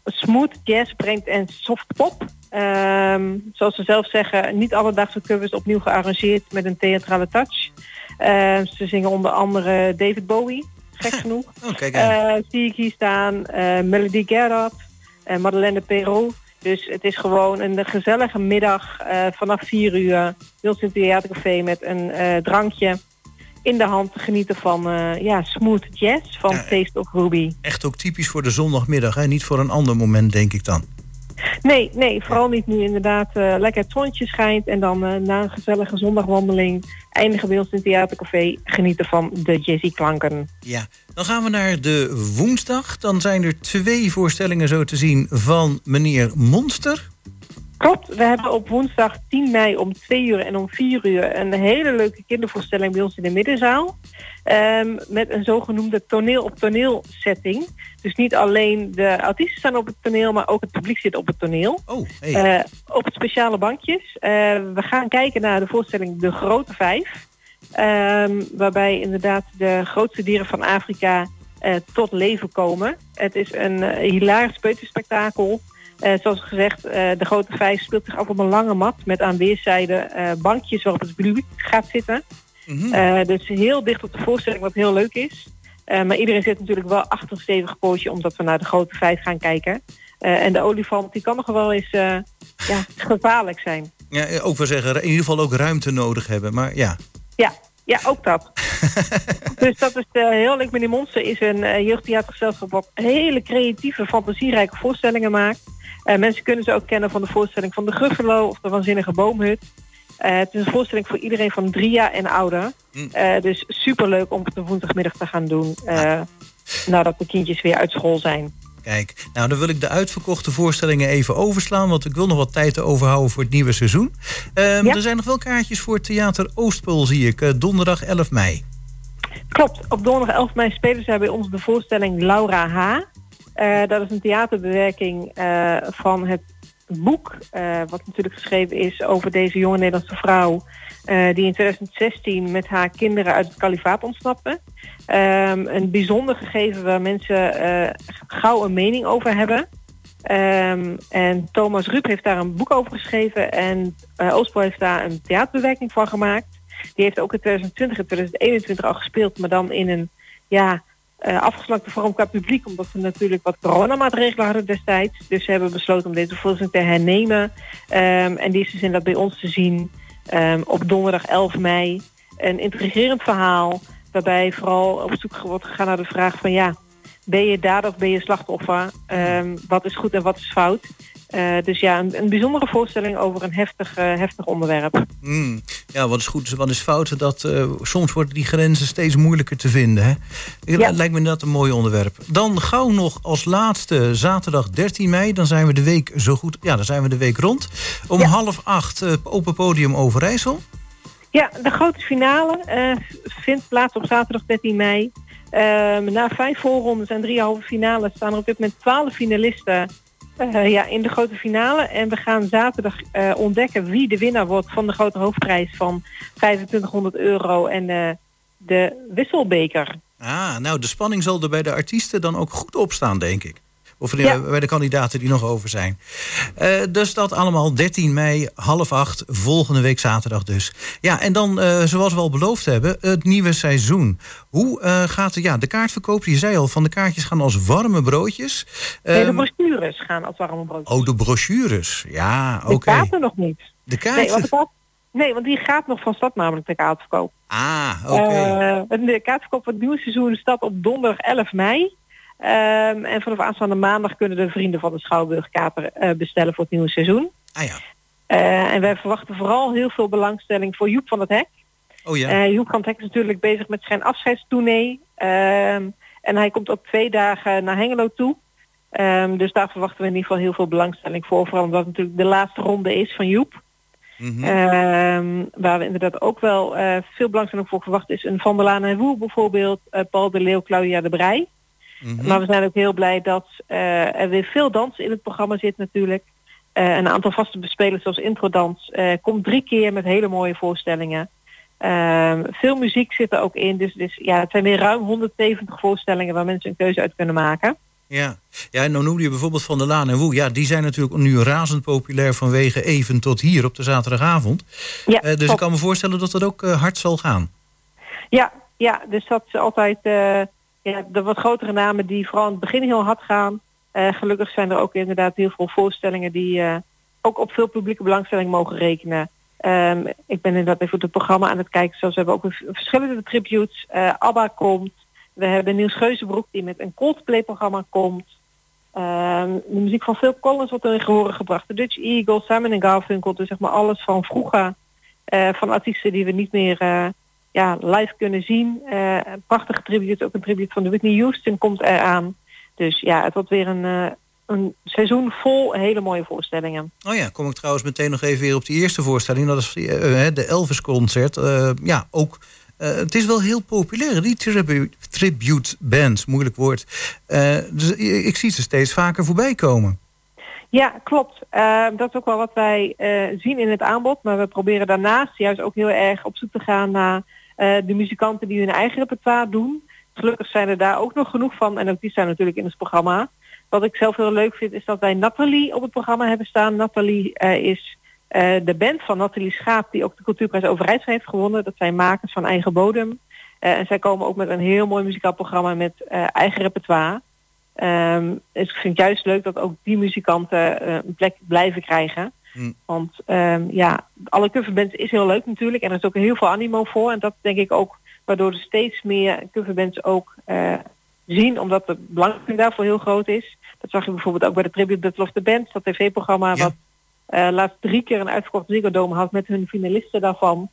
smooth jazz brengt en soft pop. Ehm, zoals ze zelf zeggen, niet alledaagse covers opnieuw gearrangeerd met een theatrale touch. Ehm, ze zingen onder andere David Bowie, gek genoeg. Oh, kijk. Eh, zie ik hier staan, eh, Melody Gerard, uh, Madeleine Perrault. Dus het is gewoon een gezellige middag eh, vanaf 4 uur. Het theatercafé met een eh, drankje in de hand te genieten van eh, ja, smooth jazz van Ja, Taste of Ruby. Echt ook typisch voor de zondagmiddag. Hè? Niet voor een ander moment, denk ik dan. Nee, nee, vooral niet nu inderdaad eh, lekker het zonnetje schijnt. En dan eh, na een gezellige zondagwandeling eindigen bij ons in het theatercafé. Genieten van de jazzy klanken. Ja, dan gaan we naar de woensdag. Dan zijn er twee voorstellingen zo te zien van meneer Monster. Klopt, we hebben op woensdag 10 mei om 2 uur en om 4 uur een hele leuke kindervoorstelling bij ons in de middenzaal. Ehm, met een zogenoemde toneel op toneel setting. Dus niet alleen de artiesten staan op het toneel, maar ook het publiek zit op het toneel. Oh, hey. Eh, op speciale bankjes. Eh, we gaan kijken naar de voorstelling De Grote Vijf. Ehm, waarbij inderdaad de grootste dieren van Afrika eh, tot leven komen. Het is een hilarisch peuterspektakel. Zoals gezegd, De Grote Vijf speelt zich af op een lange mat... met aan weerszijden bankjes waarop het publiek gaat zitten. Mhm. Eh, dus heel dicht op de voorstelling, wat heel leuk is. Eh, maar iedereen zit natuurlijk wel achter een stevig pootje... omdat we naar De Grote Vijf gaan kijken. Eh, en de olifant die kan nog wel eens ja, gevaarlijk zijn. Ja, ook wel zeggen, in ieder geval ook ruimte nodig hebben. Maar ja, Ja, ja, ook dat. dus dat is eh, heel leuk. Meneer Monster is een uh, jeugdtheatergezelschap wat hele creatieve, fantasierijke voorstellingen maakt. Mensen kunnen ze ook kennen van de voorstelling van de Gruffalo of de Waanzinnige Boomhut. Eh, het is een voorstelling voor iedereen van drie jaar en ouder. Mm. Eh, dus superleuk om het op woensdagmiddag te gaan doen. eh, Nadat de kindjes weer uit school zijn. kijk. Nou, dan wil ik de uitverkochte voorstellingen even overslaan... want ik wil nog wat tijd overhouden voor het nieuwe seizoen. Ehm, Ja. Er zijn nog wel kaartjes voor Theater Oostpool, zie ik. donderdag 11 mei. Klopt, op donderdag 11 mei spelen zij bij ons de voorstelling Laura H. Dat is een theaterbewerking van het boek, eh, wat natuurlijk geschreven is over deze jonge Nederlandse vrouw, eh, die in 2016 met haar kinderen uit het kalifaat ontsnapte. Ehm, een bijzonder gegeven waar mensen eh, gauw een mening over hebben. Ehm, en Thomas Rup heeft daar een boek over geschreven en Oostpool heeft daar een theaterbewerking van gemaakt. Die heeft ook in 2020 en 2021 al gespeeld, maar dan in een ja, eh afgeslakte vorm qua publiek, omdat we natuurlijk wat coronamaatregelen hadden destijds. Dus ze hebben besloten om deze voorstelling te hernemen. Ehm, en die is dus inderdaad bij ons te zien ehm, op donderdag 11 mei. Een intrigerend verhaal, waarbij vooral op zoek wordt gegaan naar de vraag van ja, ben je dader of ben je slachtoffer? Ehm, wat is goed en wat is fout? Eh, dus ja, een, een bijzondere voorstelling over een heftig, eh, heftig onderwerp. Hmm. Ja, wat is goed, wat is fout? Dat, eh, soms worden die grenzen steeds moeilijker te vinden. Hè? Ja. Lijkt me dat een mooi onderwerp. Dan gauw nog als laatste zaterdag 13 mei. Dan zijn we de week zo goed. Ja, dan zijn we de week rond. Om Ja. half acht open podium Overijssel. Ja, de grote finale vindt plaats op zaterdag 13 mei. Ehm, na vijf voorrondes en drie halve finales staan er op dit moment twaalf finalisten eh, ja, in de grote finale. En we gaan zaterdag eh, ontdekken wie de winnaar wordt van de grote hoofdprijs van 2500 euro en eh, de wisselbeker. Ah, nou, de spanning zal er bij de artiesten dan ook goed opstaan, denk ik. Of Ja. bij de kandidaten die nog over zijn. Eh, dus dat allemaal 13 mei, half acht, volgende week zaterdag dus. Ja, en dan, eh, zoals we al beloofd hebben, het nieuwe seizoen. Hoe eh, gaat? Ja, de kaartverkoop, je zei al, van de kaartjes gaan als warme broodjes. Nee, de Ehm, brochures gaan als warme brood. oh, de brochures. Ja, oké. De kaarten nog niet. De Nee, kaarten. want de kaart- Nee, want die gaat nog van stad namelijk de kaartverkoop. Ah, oké. Eh, de kaartverkoop voor het nieuwe seizoen start op donderdag 11 mei. Ehm, en vanaf aanstaande maandag kunnen de vrienden van de Schouwburg kaarten eh, bestellen voor het nieuwe seizoen. ah ja. Eh, en wij verwachten vooral heel veel belangstelling voor Joep van het Hek. Oh ja. Eh, Joep van het Hek is natuurlijk bezig met zijn afscheidstournee. Ehm, en hij komt ook twee dagen naar Hengelo toe. Ehm, dus daar verwachten we in ieder geval heel veel belangstelling voor. Vooral omdat het natuurlijk de laatste ronde is van Joep. Mhm. Waar we inderdaad ook wel veel belangstelling voor verwachten is een Van der Laan en Woe bijvoorbeeld. Paul de Leeuw, Claudia de Brij. Mhm. Maar we zijn ook heel blij dat eh, er weer veel dans in het programma zit natuurlijk. Eh, een aantal vaste bespelers zoals introdans eh komt drie keer met hele mooie voorstellingen. Ehm, veel muziek zit er ook in. Dus, dus ja, het zijn weer ruim 170 voorstellingen waar mensen een keuze uit kunnen maken. Ja. ja, en dan noemde je bijvoorbeeld Van der Laan en Woe. Ja, die zijn natuurlijk nu razend populair vanwege even tot hier op de zaterdagavond. Ja, dus ik kan me voorstellen dat dat ook hard zal gaan. Ja, ja, dus dat is altijd ja, de wat grotere namen die vooral in het begin heel hard gaan. Eh, gelukkig zijn er ook inderdaad heel veel voorstellingen die eh, ook op veel publieke belangstelling mogen rekenen. Ehm, ik ben inderdaad even het programma aan het kijken. Zoals we hebben ook verschillende tributes. Eh, ABBA komt. We hebben Niels Geuzenbroek die met een Coldplay-programma komt. Ehm, de muziek van Phil Collins wordt er in gehoren gebracht. De Dutch Eagles, Simon Garfunkel. Dus zeg maar alles van vroeger. van artiesten die we niet meer ja, live kunnen zien. Eh, een prachtige tribute, ook een tribute van de Whitney Houston komt eraan. Dus ja, het wordt weer een, eh, een seizoen vol hele mooie voorstellingen. Oh ja, kom ik trouwens meteen nog even weer op die eerste voorstelling. Dat is eh, de Elvis Concert. Eh, ja, ook. het is wel heel populair, die tribute, tribute bands, moeilijk woord. Dus ik zie ze steeds vaker voorbij komen. Ja, klopt. Dat is ook wel wat wij zien in het aanbod. Maar we proberen daarnaast juist ook heel erg op zoek te gaan naar de muzikanten die hun eigen repertoire doen. Gelukkig zijn er daar ook nog genoeg van. En ook die zijn natuurlijk in het programma. Wat ik zelf heel leuk vind is dat wij Nathalie op het programma hebben staan. Nathalie eh, is eh, de band van Nathalie Schaap die ook de Cultuurprijs Overijssel heeft gewonnen. Dat zijn makers van eigen bodem. Eh, en zij komen ook met een heel mooi muzikaal programma met eh, eigen repertoire. Ehm, dus ik vind het juist leuk dat ook die muzikanten eh, een plek blijven krijgen. Hm. Want ehm, ja, alle coverbands is heel leuk natuurlijk. En er is ook heel veel animo voor. En dat denk ik ook waardoor er steeds meer coverbands ook eh, zien. Omdat de belangstelling daarvoor heel groot is. Dat zag je bijvoorbeeld ook bij de Tribute Battle of the Bands. Dat tv-programma Ja. wat eh, laatst drie keer een uitverkocht Ziggo had met hun finalisten daarvan.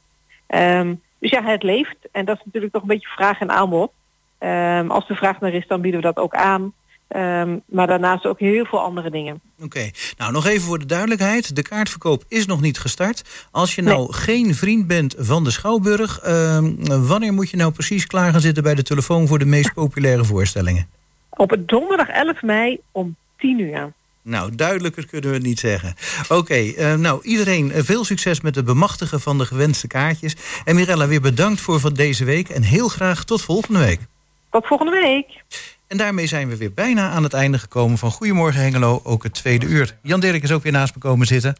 Ehm, dus ja, het leeft. En dat is natuurlijk toch een beetje vraag en aanbod. Ehm, als de vraag naar is, dan bieden we dat ook aan. Ehm, maar daarnaast ook heel veel andere dingen. Oké, nou nog even voor de duidelijkheid. De kaartverkoop is nog niet gestart. Als je nou geen vriend bent van de Schouwburg... ehm, wanneer moet je nou precies klaar gaan zitten bij de telefoon... voor de meest populaire voorstellingen? Op het donderdag 11 mei om 10 uur. Nou, duidelijker kunnen we het niet zeggen. Oké, eh, nou iedereen eh, veel succes met het bemachtigen van de gewenste kaartjes. En Mirella, weer bedankt voor van deze week. En heel graag tot volgende week. Tot volgende week. En daarmee zijn we weer bijna aan het einde gekomen van Goedemorgen Hengelo, ook het tweede uur. Jan Dirk is ook weer naast me komen zitten.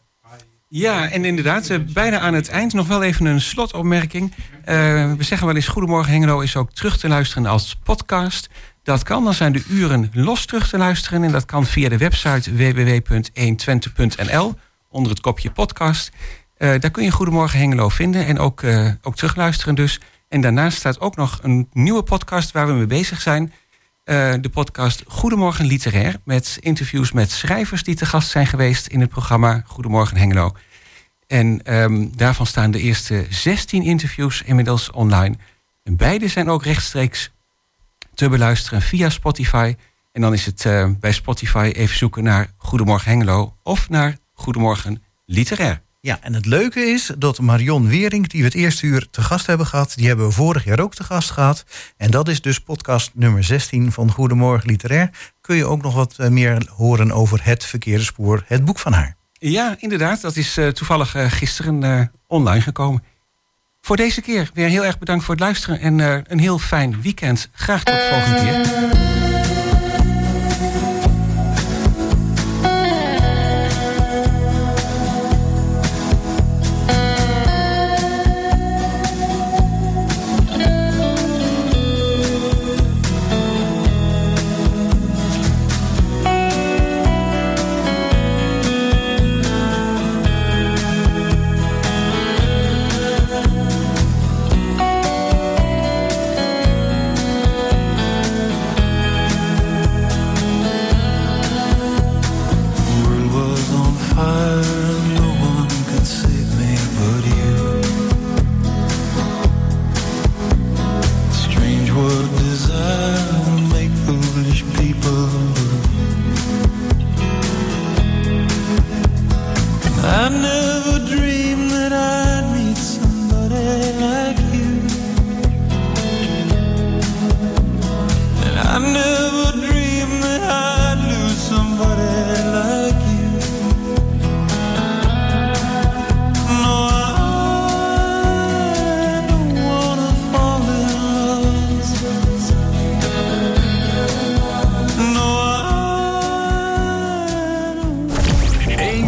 Ja, en inderdaad, bijna aan het eind nog wel even een slotopmerking. Eh, we zeggen wel eens Goedemorgen Hengelo is ook terug te luisteren als podcast. Dat kan, dan zijn de uren los terug te luisteren. En dat kan via de website www.120.nl onder het kopje podcast. Eh, daar kun je Goedemorgen Hengelo vinden en ook, eh, ook terugluisteren dus. En daarnaast staat ook nog een nieuwe podcast waar we mee bezig zijn. Eh, de podcast Goedemorgen Literair. Met interviews met schrijvers die te gast zijn geweest in het programma Goedemorgen Hengelo. En ehm, daarvan staan de eerste 16 interviews inmiddels online. Beide zijn ook rechtstreeks te beluisteren via Spotify. En dan is het eh, bij Spotify even zoeken naar Goedemorgen Hengelo of naar Goedemorgen Literair. Ja, en het leuke is dat Marion Wering, die we het eerste uur te gast hebben gehad, die hebben we vorig jaar ook te gast gehad. En dat is dus podcast nummer 16 van Goedemorgen Literair. Kun je ook nog wat eh, meer horen over het verkeerde spoor, het boek van haar. Ja, inderdaad. Dat is eh, toevallig eh, gisteren online gekomen. Voor deze keer weer heel erg bedankt voor het luisteren en een heel fijn weekend. Graag tot de volgende keer.